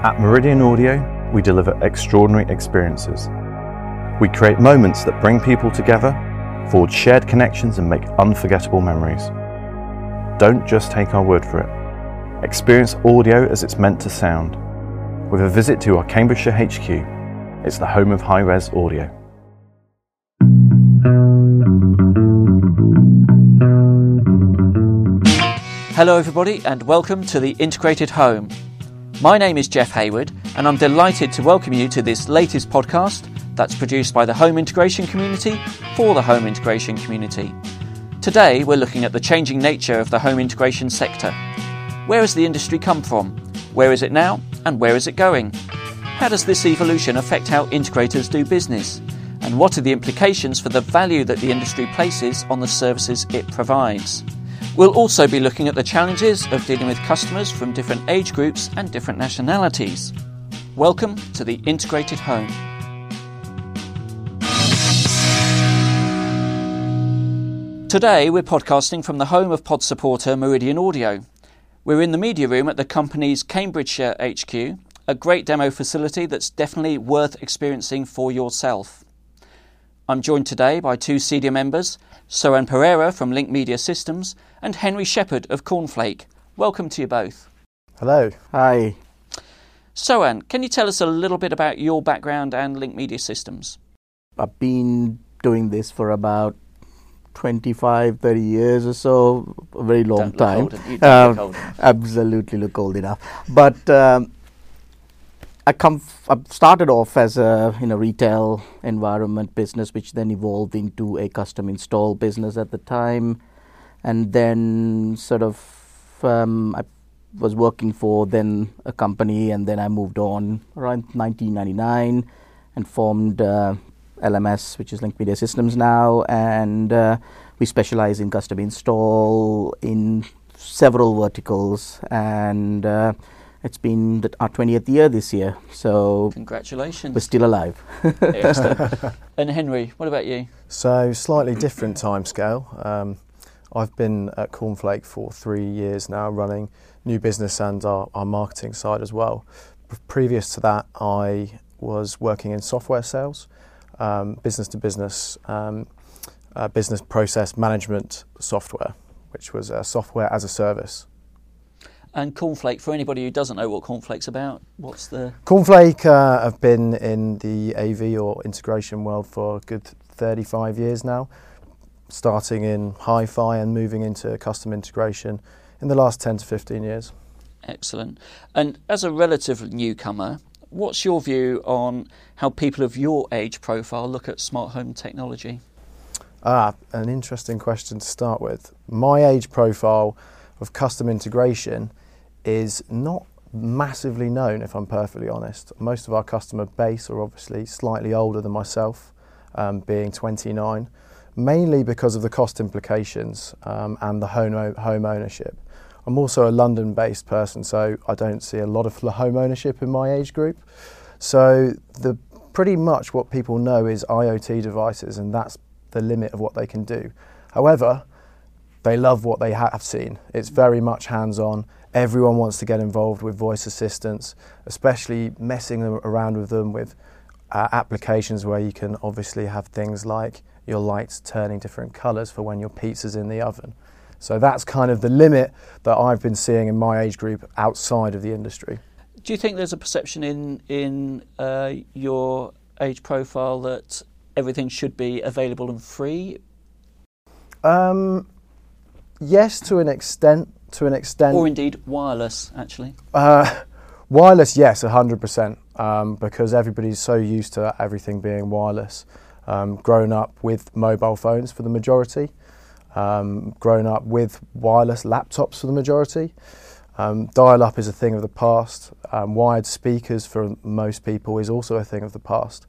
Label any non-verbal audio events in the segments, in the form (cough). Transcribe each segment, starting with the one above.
At Meridian Audio, we deliver extraordinary experiences. We create moments that bring people together, forge shared connections, and make unforgettable memories. Don't just take our word for it. Experience audio as it's meant to sound. With a visit to our Cambridgeshire HQ, it's the home of high res audio. Hello, everybody, and welcome to the Integrated Home. My name is Jeff Hayward, and I'm delighted to welcome you to this latest podcast that's produced by the home integration community for the home integration community. Today, we're looking at the changing nature of the home integration sector. Where has the industry come from? Where is it now? And where is it going? How does this evolution affect how integrators do business? And what are the implications for the value that the industry places on the services it provides? We'll also be looking at the challenges of dealing with customers from different age groups and different nationalities. Welcome to the Integrated Home. Today, we're podcasting from the home of pod supporter Meridian Audio. We're in the media room at the company's Cambridgeshire HQ, a great demo facility that's definitely worth experiencing for yourself. I'm joined today by two senior members, Sohan Perera from Link Media Systems and Henry Shephard of Cornflake. Welcome to you both. Hello. Hi. Sohan, can you tell us a little bit about your background and Link Media Systems? I've been doing this for about 25, 30 years or so, a very long Don't time. Look older. You don't look Um, older. absolutely look old enough. But um, I come. I started off as a you know retail environment business, which then evolved into a custom install business at the time, and then sort of um, I was working for then a company, and then I moved on around 1999 and formed uh, LMS, which is Link Media Systems now, and uh, we specialize in custom install in several verticals and. Uh, it's been the, our 20th year this year, so congratulations. we're still alive. (laughs) And Henry, what about you? So, slightly different timescale. Um, I've been at Cornflake for three years now, running new business and our, our marketing side as well. P- previous to that, I was working in software sales, um, business to business, um, uh, business process management software, which was uh, software as a service. And Cornflake, for anybody who doesn't know what Cornflake's about, what's the. Cornflake uh, have been in the AV or integration world for a good 35 years now, starting in hi fi and moving into custom integration in the last 10 to 15 years. Excellent. And as a relative newcomer, what's your view on how people of your age profile look at smart home technology? Ah, an interesting question to start with. My age profile of custom integration is not massively known, if I'm perfectly honest. Most of our customer base are obviously slightly older than myself, um, being 29, mainly because of the cost implications um, and the home, home ownership. I'm also a London based person, so I don't see a lot of (laughs) home ownership in my age group. So, the pretty much what people know is IoT devices, and that's the limit of what they can do. However, they love what they have seen. It's very much hands on. Everyone wants to get involved with voice assistants, especially messing around with them with uh, applications where you can obviously have things like your lights turning different colours for when your pizza's in the oven. So that's kind of the limit that I've been seeing in my age group outside of the industry. Do you think there's a perception in in uh, your age profile that everything should be available and free, Um, yes, to an extent. To an extent. or indeed wireless? Actually, Uh, wireless, yes, 100%, um, because everybody's so used to everything being wireless. Um, grown up with mobile phones for the majority, um, grown up with wireless laptops for the majority. Um, dial up is a thing of the past. Um, wired speakers for most people is also a thing of the past.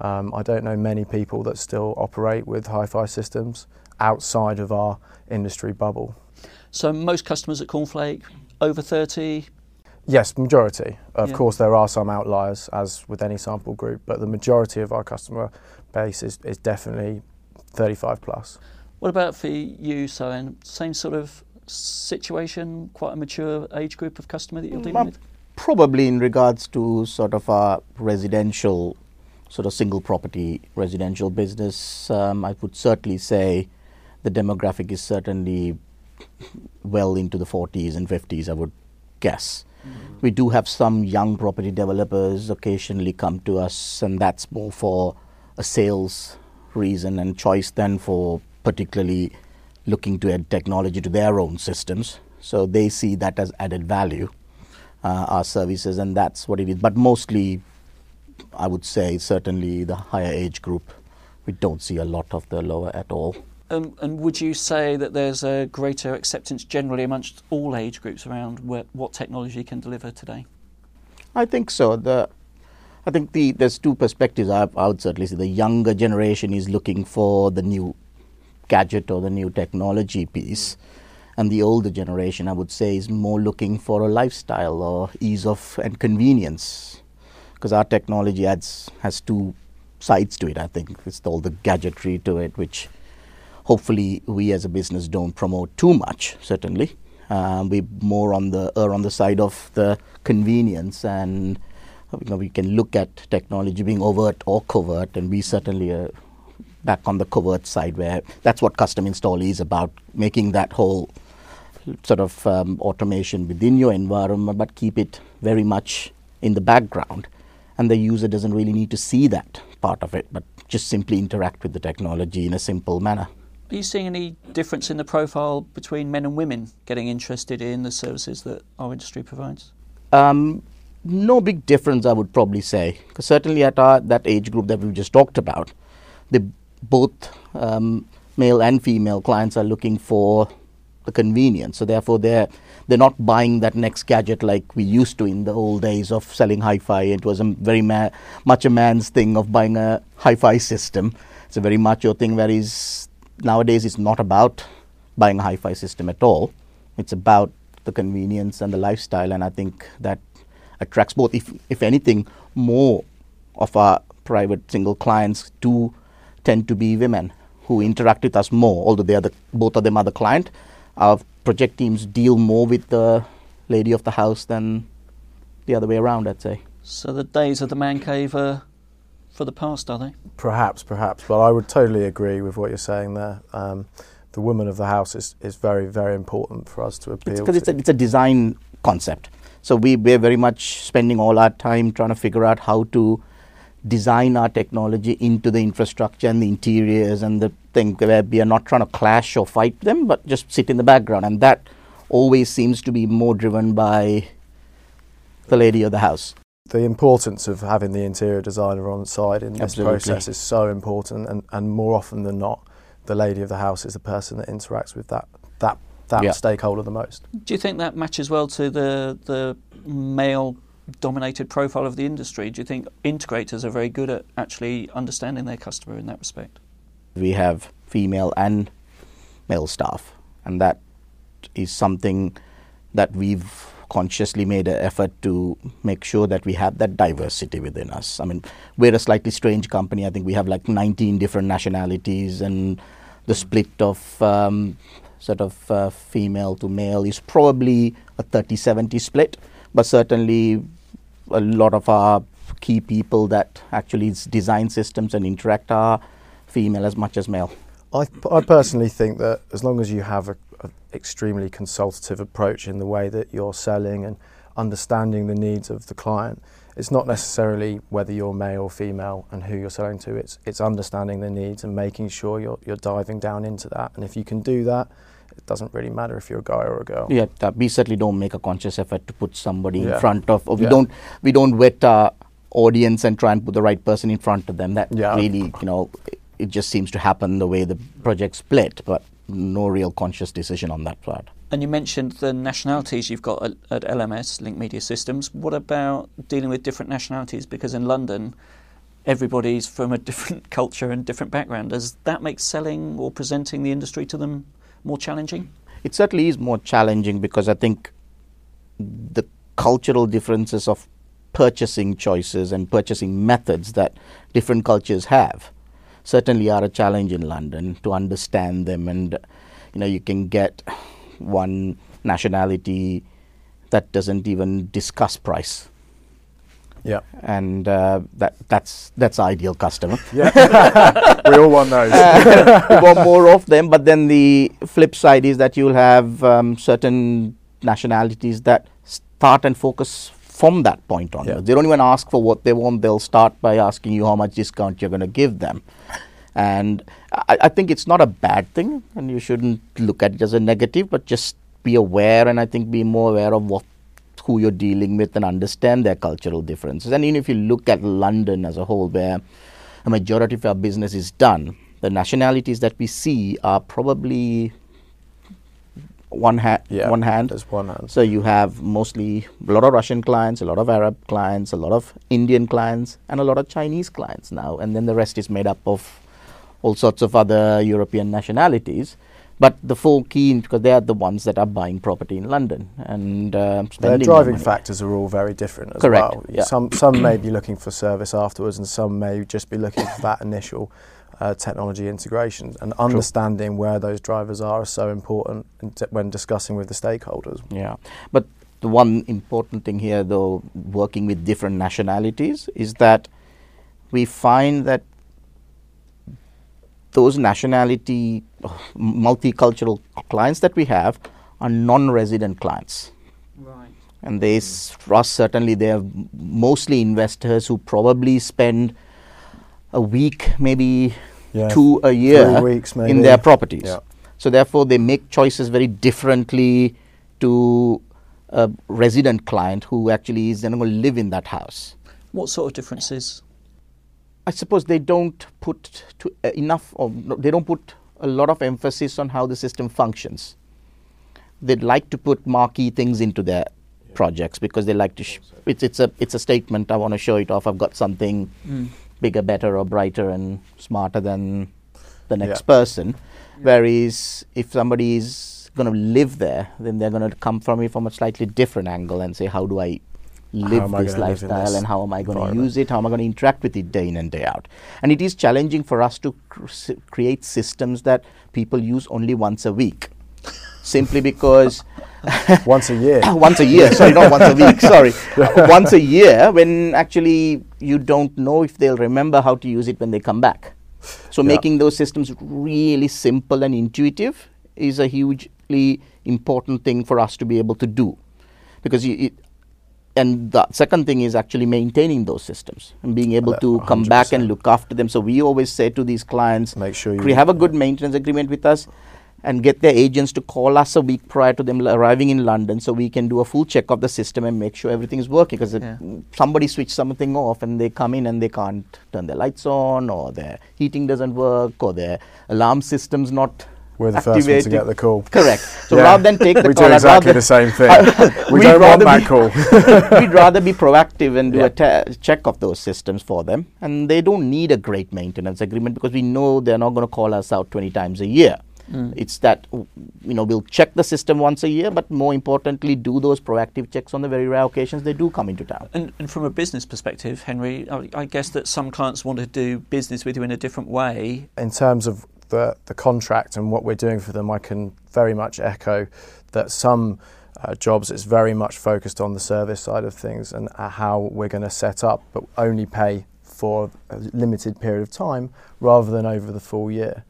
Um, I don't know many people that still operate with hi fi systems outside of our industry bubble. so most customers at Cornflake over thirty. Yes, majority. Of Yeah. course, there are some outliers, as with any sample group, but the majority of our customer base is, is definitely 35 plus. What about for you, Sohan? Same sort of situation, quite a mature age group of customer that you're dealing with? probably in regards to sort of our residential, sort of single property residential business, um, I would certainly say the demographic is certainly well into the 40s and 50s, I would guess. Mm-hmm. We do have some young property developers occasionally come to us, and that's more for a sales reason and choice than for particularly looking to add technology to their own systems. So they see that as added value, uh, our services, and that's what it is. But mostly, I would say, certainly the higher age group, we don't see a lot of the lower at all. Um, and would you say that there's a greater acceptance generally amongst all age groups around where, what technology can deliver today? I think so. The I think the there's two perspectives. I, I would certainly say the younger generation is looking for the new gadget or the new technology piece, and the older generation, I would say, is more looking for a lifestyle or ease of and convenience, because our technology adds has two sides to it. I think it's all the gadgetry to it, which hopefully we as a business don't promote too much. Certainly, um, we more on the are on the side of the convenience and you know, we can look at technology being overt or covert, and we certainly are back on the covert side where that's what custom install is about, making that whole sort of um, automation within your environment, but keep it very much in the background. And the user doesn't really need to see that part of it, but just simply interact with the technology in a simple manner. Are you seeing any difference in the profile between men and women getting interested in the services that our industry provides? Um, no big difference, I would probably say. Because certainly at our, that age group that we've just talked about, the both um, male and female clients are looking for the convenience. So therefore, they're they're not buying that next gadget like we used to in the old days of selling hi-fi. It was a very ma- much a man's thing of buying a hi-fi system. It's a very macho thing where is nowadays it's not about buying a hi-fi system at all. It's about the convenience and the lifestyle, and I think that attracts both. If if anything, more of our private single clients do tend to be women who interact with us more. Although they are the, both of them are the client, our project teams deal more with the lady of the house than the other way around. I'd say. So the days of the man cave are for the past, are they? Perhaps, perhaps. But I would totally agree with what you're saying there. Um, the woman of the house is, is very, very important for us to appeal Because it's, it's, it's, a design concept. So we, we're very much spending all our time trying to figure out how to design our technology into the infrastructure and the interiors and the thing where we are not trying to clash or fight them, but just sit in the background. And that always seems to be more driven by the lady of the house the importance of having the interior designer on side in this Absolutely. process is so important, and, and more often than not, the lady of the house is the person that interacts with that that that yeah. stakeholder the most. Do you think that matches well to the the male dominated profile of the industry? Do you think integrators are very good at actually understanding their customer in that respect? We have female and male staff, and that is something that we've consciously made an effort to make sure that we have that diversity within us. I mean, we're a slightly strange company. I think we have like 19 different nationalities, and the split of um, sort of uh, female to male is probably a 30 70 split, but certainly a lot of our key people that actually design systems and interact are female as much as male. I, I personally think that as long as you have a extremely consultative approach in the way that you're selling and understanding the needs of the client. It's not necessarily whether you're male or female and who you're selling to. It's it's understanding the needs and making sure you're you're diving down into that. And if you can do that, it doesn't really matter if you're a guy or a girl. Yeah, we certainly don't make a conscious effort to put somebody yeah. in front of. Or we yeah. don't we don't wet our audience and try and put the right person in front of them. That yeah. really, you know, it just seems to happen the way the project split. But no real conscious decision on that part. And you mentioned the nationalities you've got at, at LMS, Link Media Systems. What about dealing with different nationalities? Because in London, everybody's from a (laughs) different culture and different background. Does that make selling or presenting the industry to them more challenging? It certainly is more challenging because I think the cultural differences of purchasing choices and purchasing methods that different cultures have certainly are a challenge in London to understand them. And you know, you can get one nationality that doesn't even discuss price. Yeah. And uh, that that's that's ideal customer. (laughs) Yeah. (laughs) we all want those. (laughs) we want more of them. But then the flip side is that you'll have um, certain nationalities that start and focus from that point on. Yeah. They don't even ask for what they want. They'll start by asking you how much discount you're going to give them. And I, I think it's not a bad thing, and you shouldn't look at it as a negative, but just be aware and I think be more aware of what who you're dealing with and understand their cultural differences. And even if you look at London as a whole, where a majority of our business is done, the nationalities that we see are probably one, ha- Yeah. one hand. There's one hand. So you have mostly a lot of Russian clients, a lot of Arab clients, a lot of Indian clients, and a lot of Chinese clients now. And then the rest is made up of all sorts of other European nationalities. But the four key, because they are the ones that are buying property in London and uh, Their their driving money. factors are all very different as Correct, well. yeah. Some some may be looking for service afterwards, and some may just be looking for that initial uh, technology integration. And understanding where those drivers are is so important when discussing with the stakeholders. Yeah, but the one important thing here, though, working with different nationalities, is that we find that those nationality, multicultural clients that we have are non-resident clients. Right. And they, for us, certainly, they are mostly investors who probably spend a week, maybe Yeah, two a year weeks in their properties. Yeah. So therefore, they make choices very differently to a resident client who actually is then going to live in that house. What sort of differences? I suppose they don't put to, uh, enough, or they don't put a lot of emphasis on how the system functions. They'd like to put marquee things into their projects because they like to. Sh- it's it's a it's a statement. I want to show it off. I've got something bigger, better, or brighter and smarter than the next Yeah. person. Whereas if somebody is going to live there, then they're going to come from it from a slightly different angle and say, how do I live this gonna live lifestyle this and how am I going to use it? How am I going to interact with it day in and day out? And it is challenging for us to cr- create systems that people use only once a week. Simply because (laughs) Once a year. (coughs) once a year, sorry, not once a week, (laughs) sorry, once a year when actually you don't know if they'll remember how to use it when they come back. So Yeah. making those systems really simple and intuitive is a hugely important thing for us to be able to do, because you, it, and the second thing is actually maintaining those systems and being able That- to come back and look after them. So we always say to these clients, Make sure you- have a good maintenance agreement with us and get their agents to call us a week prior to them arriving in London so we can do a full check of the system and make sure everything is working because Yeah. somebody switched something off and they come in and they can't turn their lights on or their heating doesn't work or their alarm system's not We're the first one to get the call. Correct. So Yeah. rather than take the we call, do exactly rather- the same thing. (laughs) we don't want that be- call. (laughs) we'd rather be proactive and do Yeah. a ta- check of those systems for them. And they don't need a great maintenance agreement because we know they're not going to call us out 20 times a year. It's that, you know, we'll check the system once a year, but more importantly, do those proactive checks on the very rare occasions they do come into town. And, and from a business perspective, Henry, I, I guess that some clients want to do business with you in a different way. in terms of the, the contract and what we're doing for them, I can very much echo that some uh, jobs it's very much focused on the service side of things and uh, how we're going to set up, but only pay for a limited period of time rather than over the full year.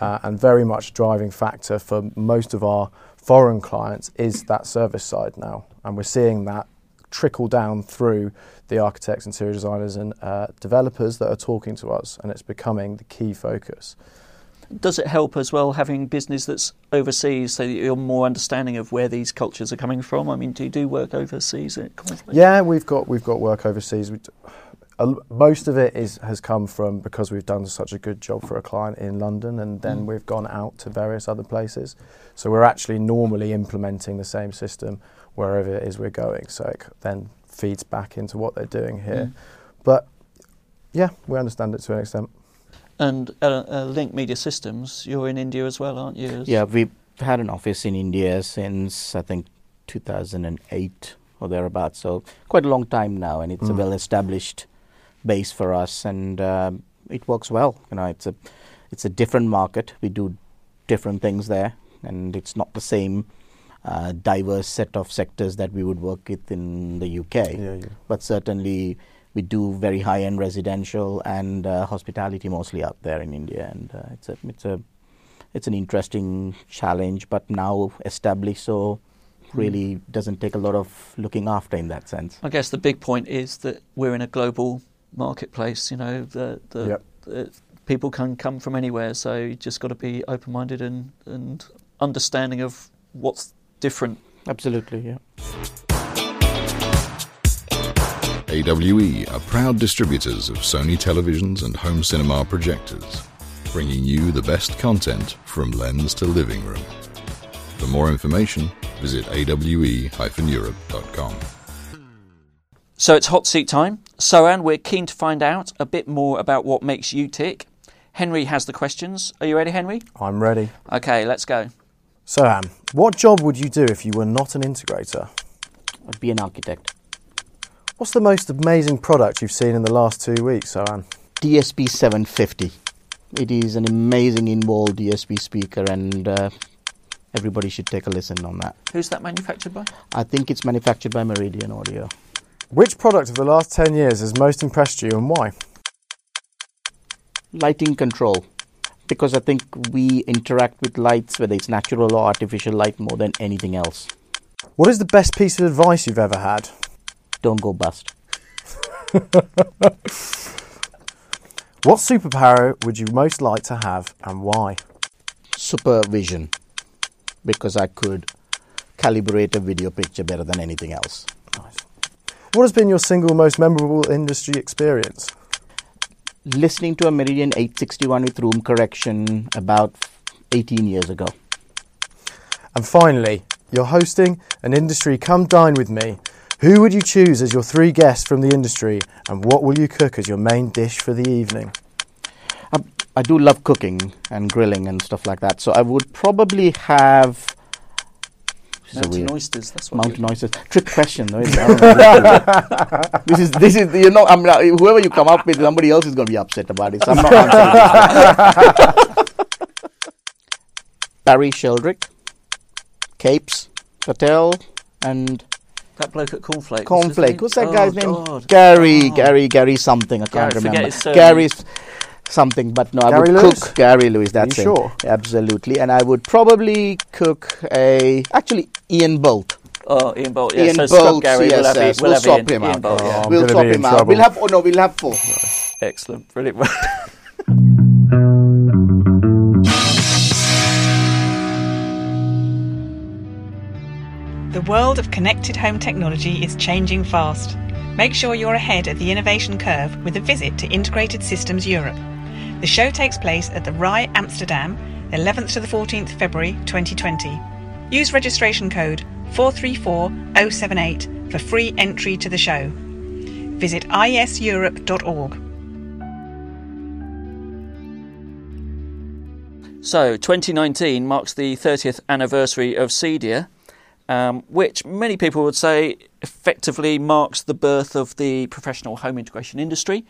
Uh, and very much driving factor for most of our foreign clients is that service side now, and we're seeing that trickle down through the architects, interior designers, and uh, developers that are talking to us, and it's becoming the key focus. Does it help as well having business that's overseas so that you're more understanding of where these cultures are coming from? I mean, do you do work overseas? Yeah, we've got we've got work overseas. We d- most of it is has come from because we've done such a good job for a client in London, and then Mm. we've gone out to various other places. So we're actually normally implementing the same system wherever it is we're going. So it then feeds back into what they're doing here. Mm. But yeah, we understand it to an extent. And uh, uh, Link Media Systems, you're in India as well, aren't you? Yeah, we've had an office in India since I think 2008 or thereabouts. So quite a long time now, and it's a Mm. well-established base for us, and um, it works well. You know, it's a it's a different market. We do different things there, and it's not the same uh, diverse set of sectors that we would work with in the UK. Yeah, yeah. But certainly, we do very high-end residential and uh, hospitality mostly out there in India, and uh, it's a it's a it's an interesting challenge. But now established, so really doesn't take a lot of looking after in that sense. I guess the big point is that we're in a global marketplace. You know, the the, Yep. the people can come from anywhere, so you just got to be open-minded and and understanding of what's different. Absolutely, yeah. AWE are proud distributors of Sony televisions and home cinema projectors, bringing you the best content from lens to living room. For more information, visit awe-europe.com. So it's hot seat time. Sohan, we're keen to find out a bit more about what makes you tick. Henry has the questions. Are you ready, Henry? I'm ready. Okay, let's go. Sohan, what job would you do if you were not an integrator? I'd be an architect. What's the most amazing product you've seen in the last two weeks, Sohan? DSP 750. It is an amazing involved DSP speaker, and uh, everybody should take a listen on that. Who's that manufactured by? I think it's manufactured by Meridian Audio. Which product of the last 10 years has most impressed you and why? Lighting control, because I think we interact with lights, whether it's natural or artificial light, more than anything else. What is the best piece of advice you've ever had? Don't go bust. (laughs) What superpower would you most like to have and why? Supervision, because I could calibrate a video picture better than anything else. Nice. What has been your single most memorable industry experience? Listening to a Meridian 861 with room correction about 18 years ago. And finally, you're hosting an industry Come Dine With Me. Who would you choose as your three guests from the industry and what will you cook as your main dish for the evening? I, I do love cooking and grilling and stuff like that, so I would probably have. This is a Mountain weird- oysters. That's what. Mountain oysters. Trick question, though. isn't it? (laughs) I don't know. this is this is you know I'm not, whoever you come up with, somebody else is going to be upset about it. So I'm not answering. (laughs) Barry Sheldrick, Capes, Patel, and That bloke at Cornflakes. Cornflake. What's that Oh, guy's name? Gary, Oh. Gary, Gary something. I can't Gary, remember. his surname. Gary's something, but no, I Gary would Lewis? cook Gary Lewis. That's you it. sure? Absolutely, and I would probably cook a actually Ian Bolt. Oh, Ian Bolt. Yeah, Ian so Bolt, Gary. We'll have, we'll We'll have swap Ian, him Ian out. Bolt, Oh, yeah. We'll gonna swap him out. We'll have oh no, we'll have four. Excellent. Brilliant. The world of connected home technology is changing fast. Make sure you're ahead of the innovation curve with a visit to Integrated Systems Europe. The show takes place at the RAI Amsterdam, 11th to the 14th February 2020. Use registration code 434078 for free entry to the show. Visit iseurope.org. So, 2019 marks the 30th anniversary of CEDIA, um, which many people would say effectively marks the birth of the professional home integration industry.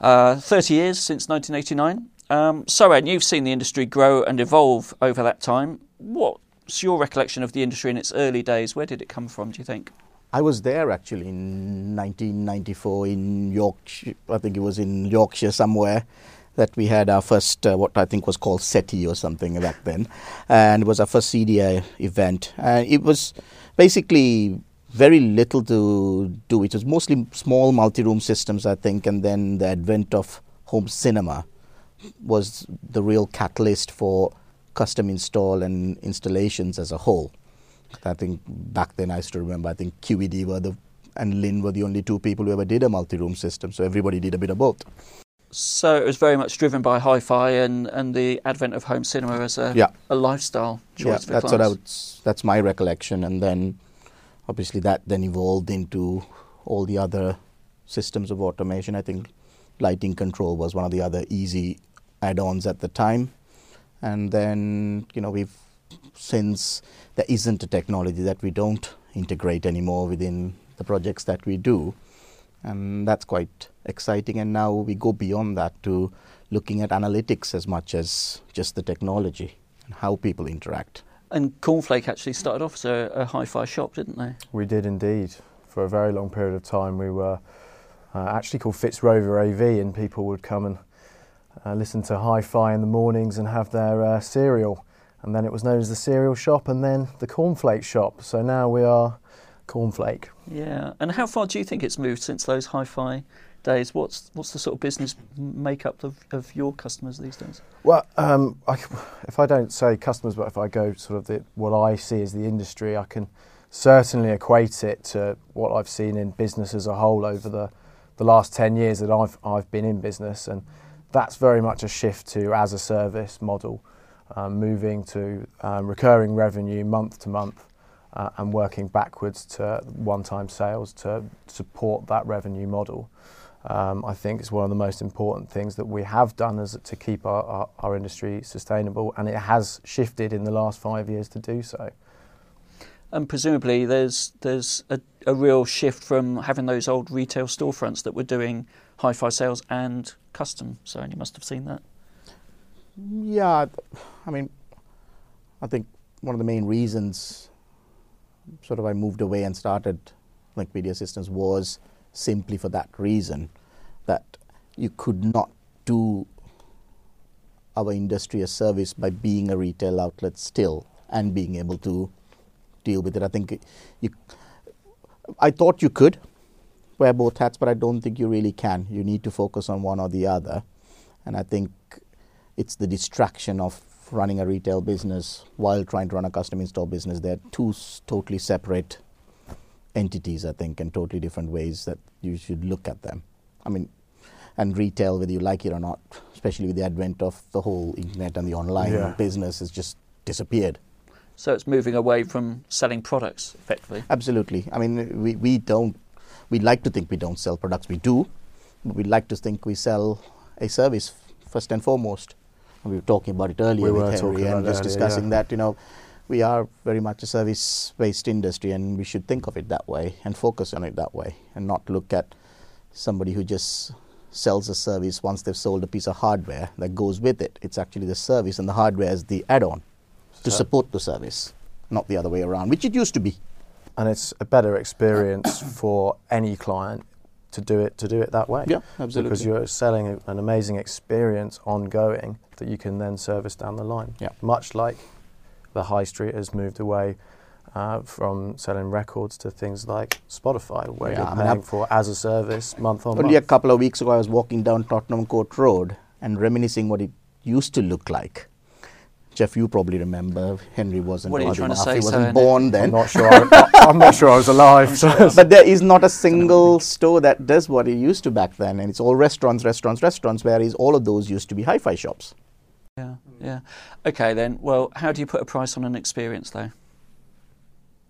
Uh, 30 years since 1989. Um, so, Anne, you've seen the industry grow and evolve over that time. What's your recollection of the industry in its early days? Where did it come from, do you think? I was there actually in 1994 in Yorkshire. I think it was in Yorkshire somewhere that we had our first, uh, what I think was called SETI or something back then. And it was our first CEDIA event. Uh, it was basically very little to do. It was mostly small multi room systems, I think, and then the advent of home cinema was the real catalyst for custom install and installations as a whole. I think back then I still remember. I think QED were the and Linn were the only two people who ever did a multi-room system. So everybody did a bit of both. So, it was very much driven by hi fi and, and the advent of home cinema as a, Yeah. a lifestyle choice yeah, that's what I would. That's my recollection, and then obviously that then evolved into all the other systems of automation. I think lighting control was one of the other easy add-ons at the time, and then you know we've since there isn't a technology that we don't integrate anymore within the projects that we do, and that's quite exciting. And now we go beyond that to looking at analytics as much as just the technology and how people interact. And Cornflake actually started off as a, a hi-fi shop, didn't they? We did indeed. For a very long period of time, we were uh, actually called Fitzrovia AV, and people would come and uh, listen to hi-fi in the mornings and have their uh, cereal. And then it was known as the cereal shop, and then the cornflake shop. So now we are cornflake. Yeah. And how far do you think it's moved since those hi-fi days? What's what's the sort of business makeup of, of your customers these days? Well, um, I, if I don't say customers, but if I go sort of the, what I see as the industry, I can certainly equate it to what I've seen in business as a whole over the, the last 10 years that I've, I've been in business. And that's very much a shift to as a service model, um, moving to um, recurring revenue month to month. Uh, and working backwards to one-time sales to support that revenue model um, I think is one of the most important things that we have done is to keep our, our, our, industry sustainable, and it has shifted in the last five years to do so. And presumably, there's there's a, a real shift from having those old retail storefronts that were doing hi-fi sales and custom. So and you must have seen that. Yeah, I mean, I think one of the main reasons, sort of, I moved away and started Link Media Systems was simply for that reason that you could not do our industry a service by being a retail outlet still and being able to deal with it. I think you, I thought you could wear both hats, but I don't think you really can. You need to focus on one or the other, and I think it's the distraction of running a retail business while trying to run a custom install business. They're two totally separate entities, I think, in totally different ways that you should look at them. I mean, and retail, whether you like it or not, especially with the advent of the whole internet and the online yeah. business, has just disappeared. So it's moving away from selling products, effectively. Absolutely. I mean, we, we don't. We like to think we don't sell products. We do, but we like to think we sell a service first and foremost. And we were talking about it earlier we with Henry and just discussing yeah. that. You know, we are very much a service based industry and we should think of it that way and focus on it that way and not look at somebody who just sells a service once they've sold a piece of hardware that goes with it. It's actually the service and the hardware is the add on to support the service, not the other way around, which it used to be. And it's a better experience (coughs) for any client to do it to do it that way. Yeah, absolutely. Because you're selling an amazing experience ongoing that you can then service down the line. Yeah. Much like the high street has moved away uh, from selling records to things like Spotify, where yeah, you're I paying for as a service month on only month. Only a couple of weeks ago, I was walking down Tottenham Court Road and reminiscing what it used to look like. Jeff, you probably remember Henry wasn't. What are you trying enough. to say? He wasn't born then. I'm not sure. I, I'm not sure I was alive. (laughs) but there is not a single store that does what it used to back then, and it's all restaurants, restaurants, restaurants. Whereas all of those used to be hi-fi shops. Yeah, yeah. Okay, then. Well, how do you put a price on an experience, though?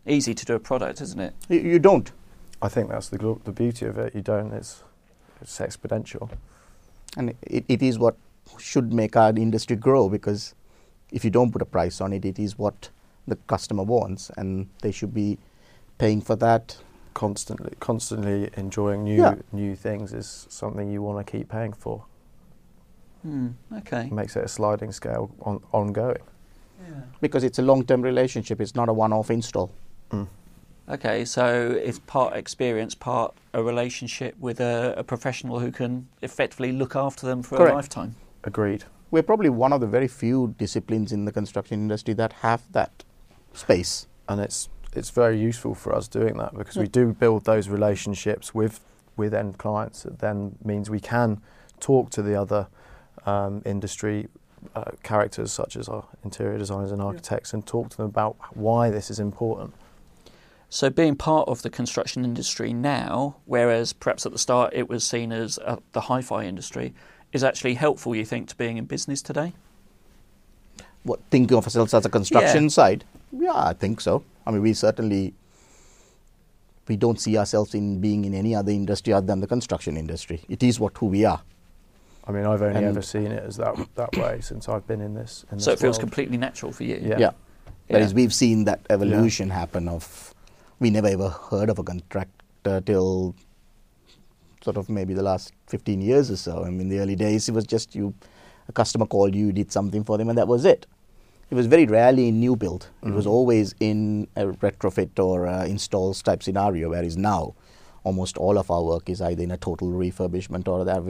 Easy to do a product, isn't it? You, you don't. I think that's the the beauty of it. You don't. It's it's exponential, and it, it is what should make our industry grow because if you don't put a price on it, it is what the customer wants, and they should be paying for that constantly. Constantly enjoying new yeah. new things is something you want to keep paying for. Mm, okay. Makes it a sliding scale on, ongoing. Yeah. Because it's a long term relationship, it's not a one off install. Mm. Okay, so it's part experience, part a relationship with a, a, professional who can effectively look after them for Correct. a lifetime. Agreed. We're probably one of the very few disciplines in the construction industry that have that space. And it's it's very useful for us doing that because yeah. we do build those relationships with with end clients. That then means we can talk to the other um, industry uh, characters such as our interior designers and architects yeah. and talk to them about why this is important. So, being part of the construction industry now, whereas perhaps at the start it was seen as uh, the hi fi industry, is actually helpful, you think, to being in business today? What, thinking of ourselves as a construction yeah. side? Yeah, I think so. I mean, we certainly we don't see ourselves in being in any other industry other than the construction industry. It is what who we are. I mean, I've only and ever seen it as that that way since I've been in this. In so this it feels world. completely natural for you. Yeah. yeah. yeah. we've seen that evolution yeah. happen. Of we never ever heard of a contractor till sort of maybe the last 15 years or so. I mean, in the early days, it was just you, a customer called you, you did something for them, and that was it. it was very rarely in new build. It was mm. always in a retrofit or a installs type scenario. Whereas now, almost all of our work is either in a total refurbishment or that.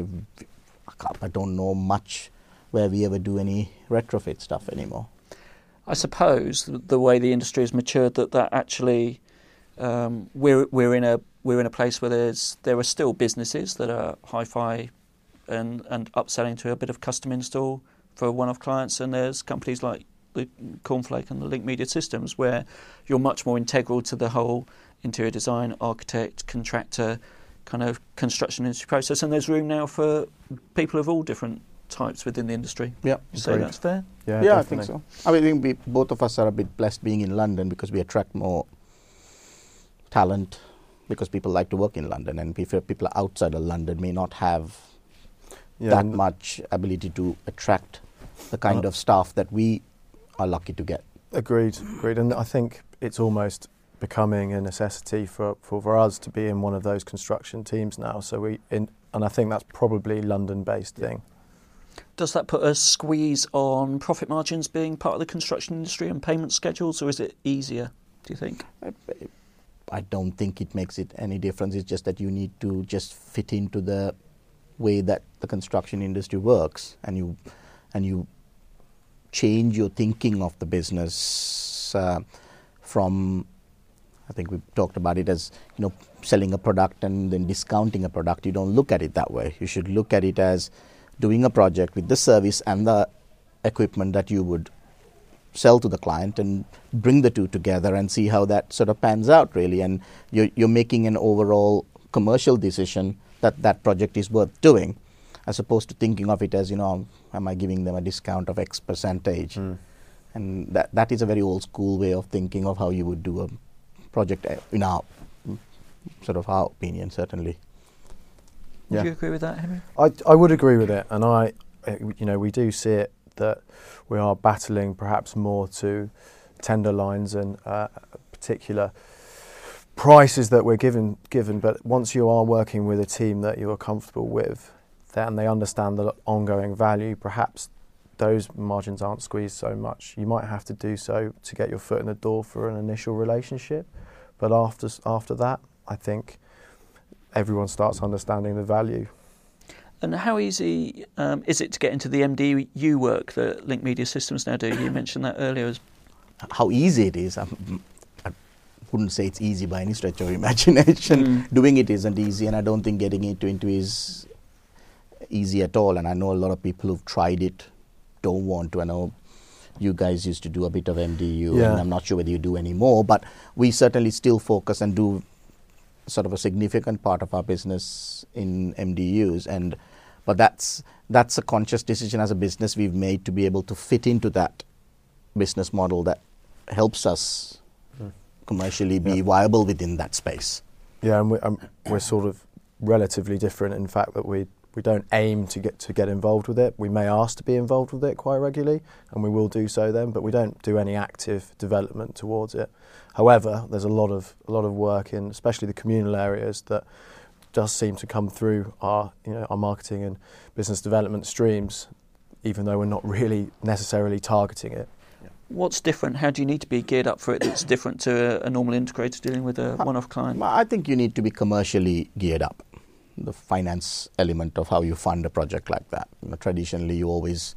I don't know much where we ever do any retrofit stuff anymore. I suppose the way the industry has matured, that that actually um, we're we're in a we're in a place where there's there are still businesses that are hi-fi and and upselling to a bit of custom install for one-off clients, and there's companies like the Cornflake and the Link Media Systems where you're much more integral to the whole interior design, architect, contractor kind of construction industry process, and there's room now for people of all different types within the industry. Yeah, So Agreed. that's fair. Yeah, yeah, I think so. I mean, I think we, both of us are a bit blessed being in London because we attract more talent because people like to work in London, and people outside of London may not have Yeah, that much ability to attract the kind Uh, of staff that we are lucky to get. Agreed, agreed. And I think it's almost becoming a necessity for, for, for us to be in one of those construction teams now. So we, in, and I think that's probably London-based thing. Does that put a squeeze on profit margins being part of the construction industry and payment schedules, or is it easier, do you think? I don't think it makes it any difference. It's just that you need to just fit into the way that the construction industry works, and you and you change your thinking of the business uh, from. I think we talked about it as you know selling a product and then discounting a product. You don't look at it that way. You should look at it as doing a project with the service and the equipment that you would sell to the client and bring the two together and see how that sort of pans out really. And you're, you're making an overall commercial decision that that project is worth doing as opposed to thinking of it as you know am i giving them a discount of x percentage? And that that is a very old school way of thinking of how you would do a project uh, in our sort of our opinion certainly. Would Yeah. you agree with that, Henry? I, I would agree with it, and I, uh, you know, we do see it that we are battling perhaps more to tender lines and uh, particular prices that we're given given. But once you are working with a team that you are comfortable with, then they understand the ongoing value. Perhaps those margins aren't squeezed so much. You might have to do so to get your foot in the door for an initial relationship, but after after that, I think everyone starts understanding the value. And how easy um, is it to get into the MDU work that Link Media Systems now do? You mentioned that earlier. As, how easy it is. I'm, I wouldn't say it's easy by any stretch of imagination. Mm. Doing it isn't easy, and I don't think getting into into is easy at all. And I know a lot of people who've tried it don't want to. I know you guys used to do a bit of MDU, Yeah. and I'm not sure whether you do anymore, but we certainly still focus and do sort of a significant part of our business in MDUs and but that's that's a conscious decision as a business we've made to be able to fit into that business model that helps us commercially be viable within that space. Yeah, and we, um, we're sort of relatively different in fact that we we don't aim to get to get involved with it. We may ask to be involved with it quite regularly, and we will do so then. But we don't do any active development towards it. However, there's a lot of a lot of work in, especially the communal areas, that does seem to come through our you know our marketing and business development streams, even though we're not really necessarily targeting it. what's different? How do you need to be geared up for it that's different to a, a normal integrator dealing with a uh, one off client? I think you need to be commercially geared up. The finance element of how you fund a project like that. You know, traditionally, you always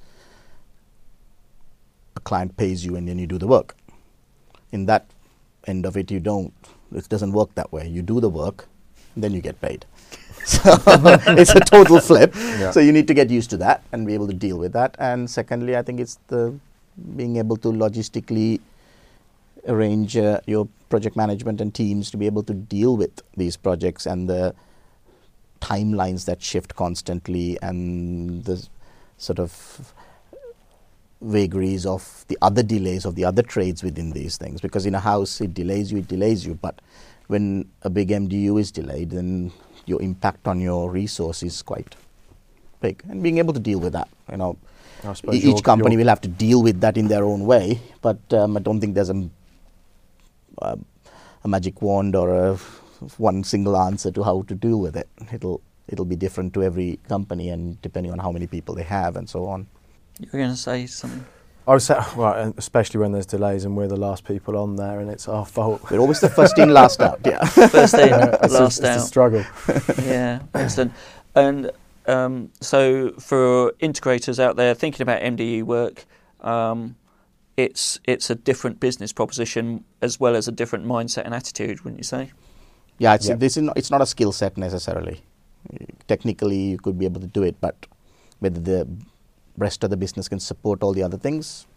a client pays you and then you do the work. In that end of it, you don't. It doesn't work that way. You do the work, then you get paid. (laughs) So (laughs) it's a total flip. Yeah. So you need to get used to that and be able to deal with that. And secondly, I think it's the being able to logistically arrange uh, your project management and teams to be able to deal with these projects and the timelines that shift constantly and the sort of vagaries of the other delays of the other trades within these things because in a house it delays you it delays you but when a big MDU is delayed then your impact on your resource is quite big and being able to deal with that you know I suppose E- your- each company your- will have to deal with that in their own way, but um, I don't think there's a, uh, a magic wand or a one single answer to how to deal with it. It'll it'll be different to every company and depending on how many people they have and so on. You were going to say something. I would say, (laughs) well, especially when there's delays and we're the last people on there and it's our fault. We're always the first in, last out. (laughs) Yeah. First in, (laughs) It's a- last it's a out. struggle. yeah, excellent. And um, so, for integrators out there thinking about MDU work, um, it's it's a different business proposition as well as a different mindset and attitude, wouldn't you say? Yeah, it's Yeah. this is not, it's not a skill set necessarily. Technically, you could be able to do it, but whether the rest of the business can support all the other things,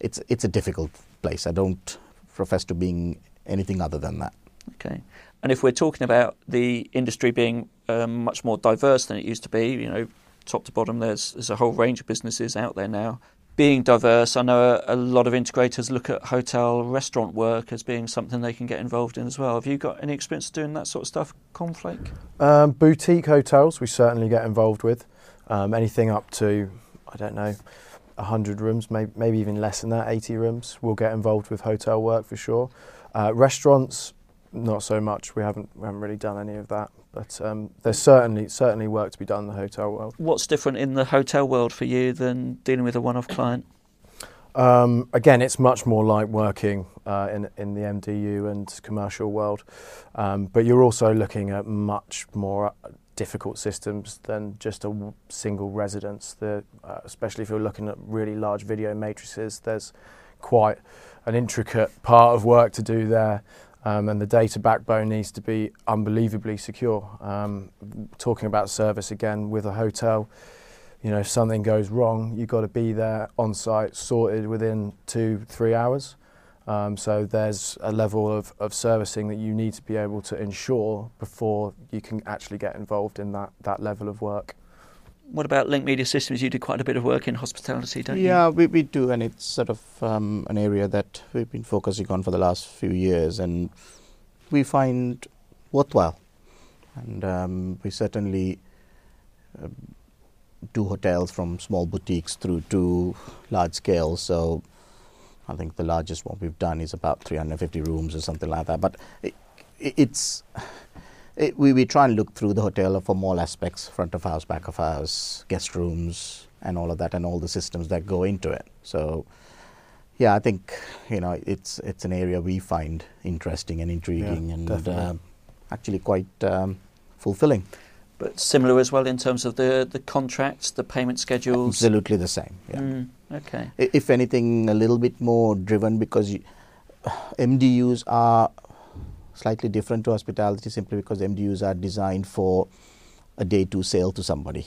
it's it's a difficult place. I don't profess to being anything other than that. Okay. And if we're talking about the industry being um, much more diverse than it used to be, you know, top to bottom, there's there's a whole range of businesses out there now. Being diverse, I know a, a lot of integrators look at hotel restaurant work as being something they can get involved in as well. Have you got any experience doing that sort of stuff, Cornflake? Um, boutique hotels, we certainly get involved with. Um, anything up to, I don't know, 100 rooms, maybe, maybe even less than that, 80 rooms, we'll get involved with hotel work for sure. Uh, restaurants, not so much. We haven't, we haven't really done any of that. But um, there's certainly certainly work to be done in the hotel world. What's different in the hotel world for you than dealing with a one-off client? Um, again, it's much more like working uh, in in the MDU and commercial world, um, but you're also looking at much more difficult systems than just a single residence. The, uh, especially if you're looking at really large video matrices, there's quite an intricate part of work to do there. Um, and the data backbone needs to be unbelievably secure. Um, talking about service again with a hotel, you know, if something goes wrong, you've got to be there on site, sorted within two, three hours. Um, so there's a level of, of servicing that you need to be able to ensure before you can actually get involved in that, that level of work. What about Link Media Systems? You do quite a bit of work in hospitality, don't you? yeah, we, we do, and it's sort of um, an area that we've been focusing on for the last few years, and we find worthwhile. And um, we certainly uh, do hotels from small boutiques through to large scale. So I think the largest one we've done is about 350 rooms or something like that. But it, it, it's it, we, we try and look through the hotel from all aspects front of house, back of house, guest rooms, and all of that, and all the systems that go into it. So, yeah, I think you know it's it's an area we find interesting and intriguing, and definitely. um actually quite um, fulfilling. But similar as well in terms of the, the contracts, the payment schedules. Absolutely the same. Yeah. Mm, okay. If anything, a little bit more driven because you, (sighs) MDUs are slightly different to hospitality simply because MDUs are designed for a day two sale to somebody,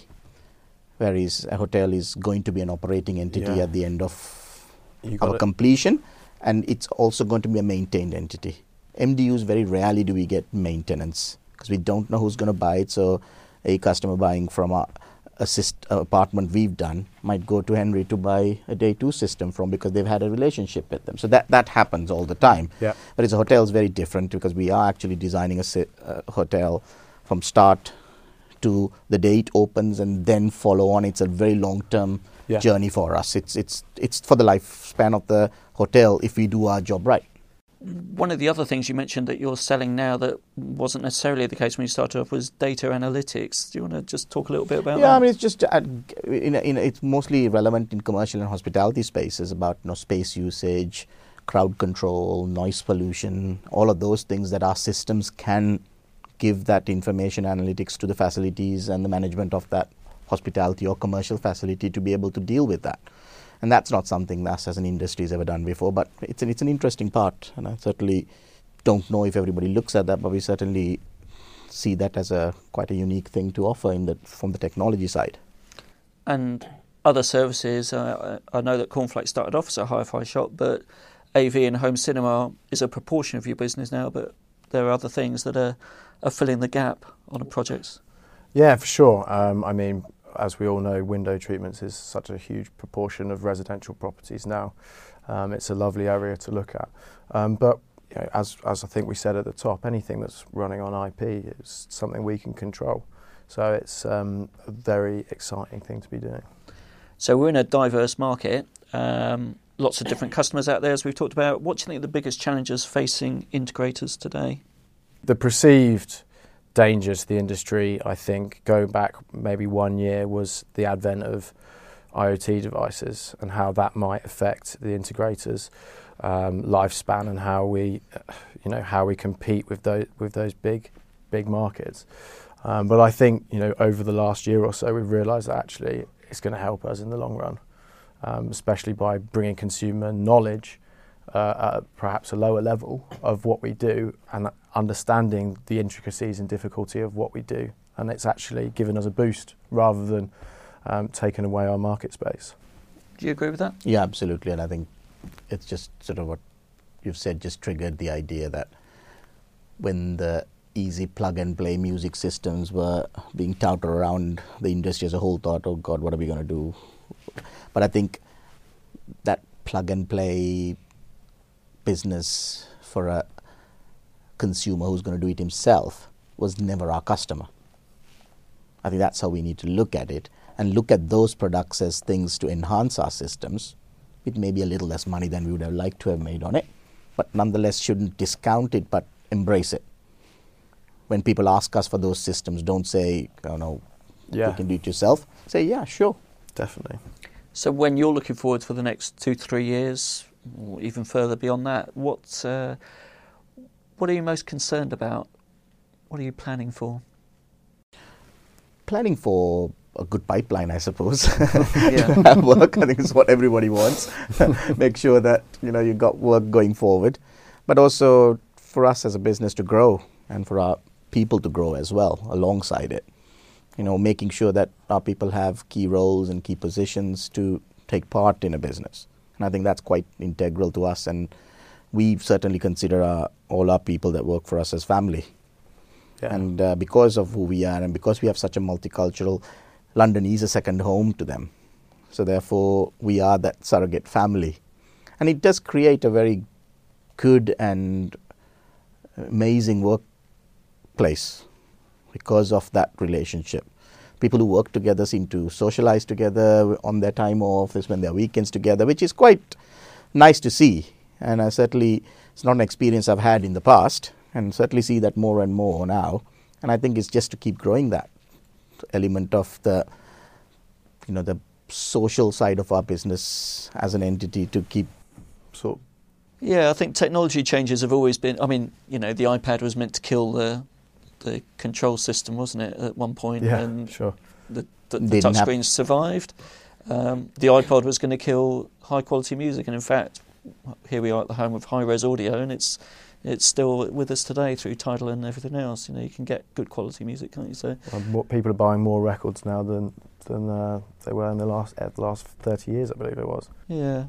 whereas a hotel is going to be an operating entity Yeah. at the end of You our completion, and it's also going to be a maintained entity. MDUs very rarely do we get maintenance because we don't know who's going to buy it. So, a customer buying from a, a syst- apartment we've done might go to Henry to buy a day two system from because they've had a relationship with them. So that that happens all the time. Yeah. But it's a hotel is very different because we are actually designing a si- uh, hotel from start to the day it opens and then follow on. It's a very long term Yeah. journey for us. It's it's it's for the lifespan of the hotel if we do our job right. One of the other things you mentioned that you're selling now that wasn't necessarily the case when you started off was data analytics. Do you want to just talk a little bit about yeah, that? Yeah, I mean it's just uh, in a, in a, it's mostly relevant in commercial and hospitality spaces about you know space usage, crowd control, noise pollution, all of those things that our systems can give that information analytics to the facilities and the management of that hospitality or commercial facility to be able to deal with that. And that's not something us as an industry has ever done before, but it's an, it's an interesting part, and I certainly don't know if everybody looks at that, but we certainly see that as a quite a unique thing to offer in the from the technology side. and other services. Uh, I I know that Cornflake started off as a hi-fi shop, but AV and home cinema is a proportion of your business now. But there are other things that are, are filling the gap on the projects. Yeah, for sure. Um, I mean, as we all know, window treatments is such a huge proportion of residential properties now. Um, it's a lovely area to look at. Um, but you know, as, as I think we said at the top, anything that's running on IP is something we can control. So it's um, a very exciting thing to be doing. So we're in a diverse market. Um, lots of different customers out there, as we've talked about. What do you think are the biggest challenges facing integrators today? The perceived danger to the industry, I think, going back maybe one year, was the advent of IoT devices and how that might affect the integrators' um, lifespan and how we, you know, how we compete with those with those big, big markets. Um, but I think you know over the last year or so we've realised that actually it's going to help us in the long run, um, especially by bringing consumer knowledge uh, at perhaps a lower level of what we do and understanding the intricacies and difficulty of what we do. And it's actually given us a boost rather than um, taking away our market space. Do you agree with that? Yeah, absolutely. And I think it's just sort of what you've said just triggered the idea that when the easy plug and play music systems were being touted around the industry as a whole thought oh god what are we going to do but i think that plug and play business for a consumer who's going to do it himself was never our customer i think that's how we need to look at it and look at those products as things to enhance our systems it may be a little less money than we would have liked to have made on it but nonetheless shouldn't discount it but embrace it when people ask us for those systems, don't say, oh no, Yeah. you can do it yourself. Say, yeah, sure. Definitely. So when you're looking forward for the next two, three years, or even further beyond that, what uh, what are you most concerned about? What are you planning for? Planning for a good pipeline, I suppose. (laughs) Yeah. (laughs) Work, I think is what everybody wants. (laughs) Make sure that you know you got work going forward, but also for us as a business to grow and for our people to grow as well alongside it. You know, making sure that our people have key roles and key positions to take part in a business, and I think that's quite integral to us. And we certainly consider our, all our people that work for us as family. Yeah. And uh, because of who we are, and because we have such a multicultural, London is a second home to them. So therefore, we are that surrogate family, and it does create a very good and amazing workplace because of that relationship. People who work together seem to socialize together on their time off, they spend their weekends together, which is quite nice to see. And I certainly, it's not an experience I've had in the past, and certainly see that more and more now. And I think it's just to keep growing that element of the, you know, the social side of our business as an entity to keep so. Yeah, I think technology changes have always been. I mean, you know, the iPad was meant to kill the the control system, wasn't it, at one point? yeah, and sure. the, the, the Didn't hap- touchscreens survived. Um, the iPod was going to kill high quality music, and in fact, here we are at the home of high res audio, and it's it's still with us today through Tidal and everything else. You know, you can get good quality music, can't you? So what people are buying more records now than than uh, they were in the last uh, the last thirty years, I believe it was. yeah,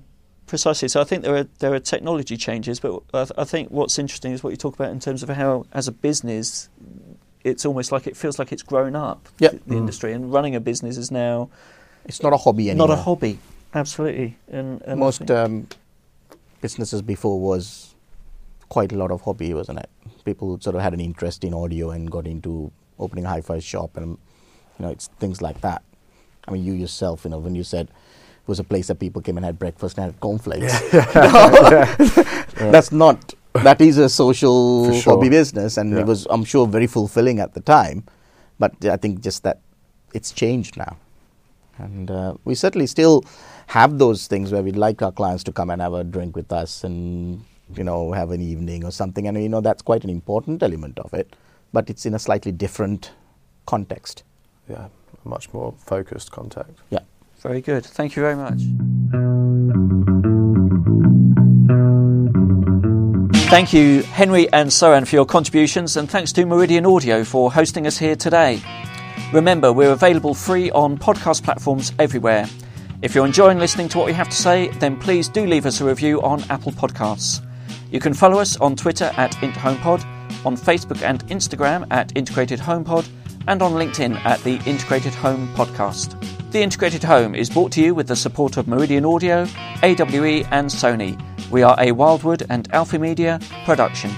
precisely. So I think there are there are technology changes, but I, th- I think what's interesting is what you talk about in terms of how, as a business, it's almost like it feels like it's grown up. Yep. The, the Mm. industry and running a business is now it's not a hobby anymore. not a hobby. Absolutely, and, and Most think- um, businesses before was quite a lot of hobby, wasn't it? People sort of had an interest in audio and got into opening a hi-fi shop, and you know, it's things like that. I mean, you yourself, you know, when you said it was a place that people came and had breakfast and had cornflakes, (laughs) that's not. That is a social sure. hobby business, and Yeah. it was, I'm sure, very fulfilling at the time. But I think just that it's changed now. And uh, we certainly still have those things where we'd like our clients to come and have a drink with us and, you know, have an evening or something. And, you know, that's quite an important element of it. But it's in a slightly different context. Yeah, a much more focused contact. Yeah. Very good. Thank you very much. Thank you, Henry and Sohan, for your contributions, and thanks to Meridian Audio for hosting us here today. Remember, we're available free on podcast platforms everywhere. If you're enjoying listening to what we have to say, then please do leave us a review on Apple Podcasts. You can follow us on Twitter at IntHomePod, on Facebook and Instagram at Integrated HomePod, and on LinkedIn at the Integrated Home Podcast. The Integrated Home is brought to you with the support of Meridian Audio, AWE, and Sony. We are a Wildwood and Alpha Media production.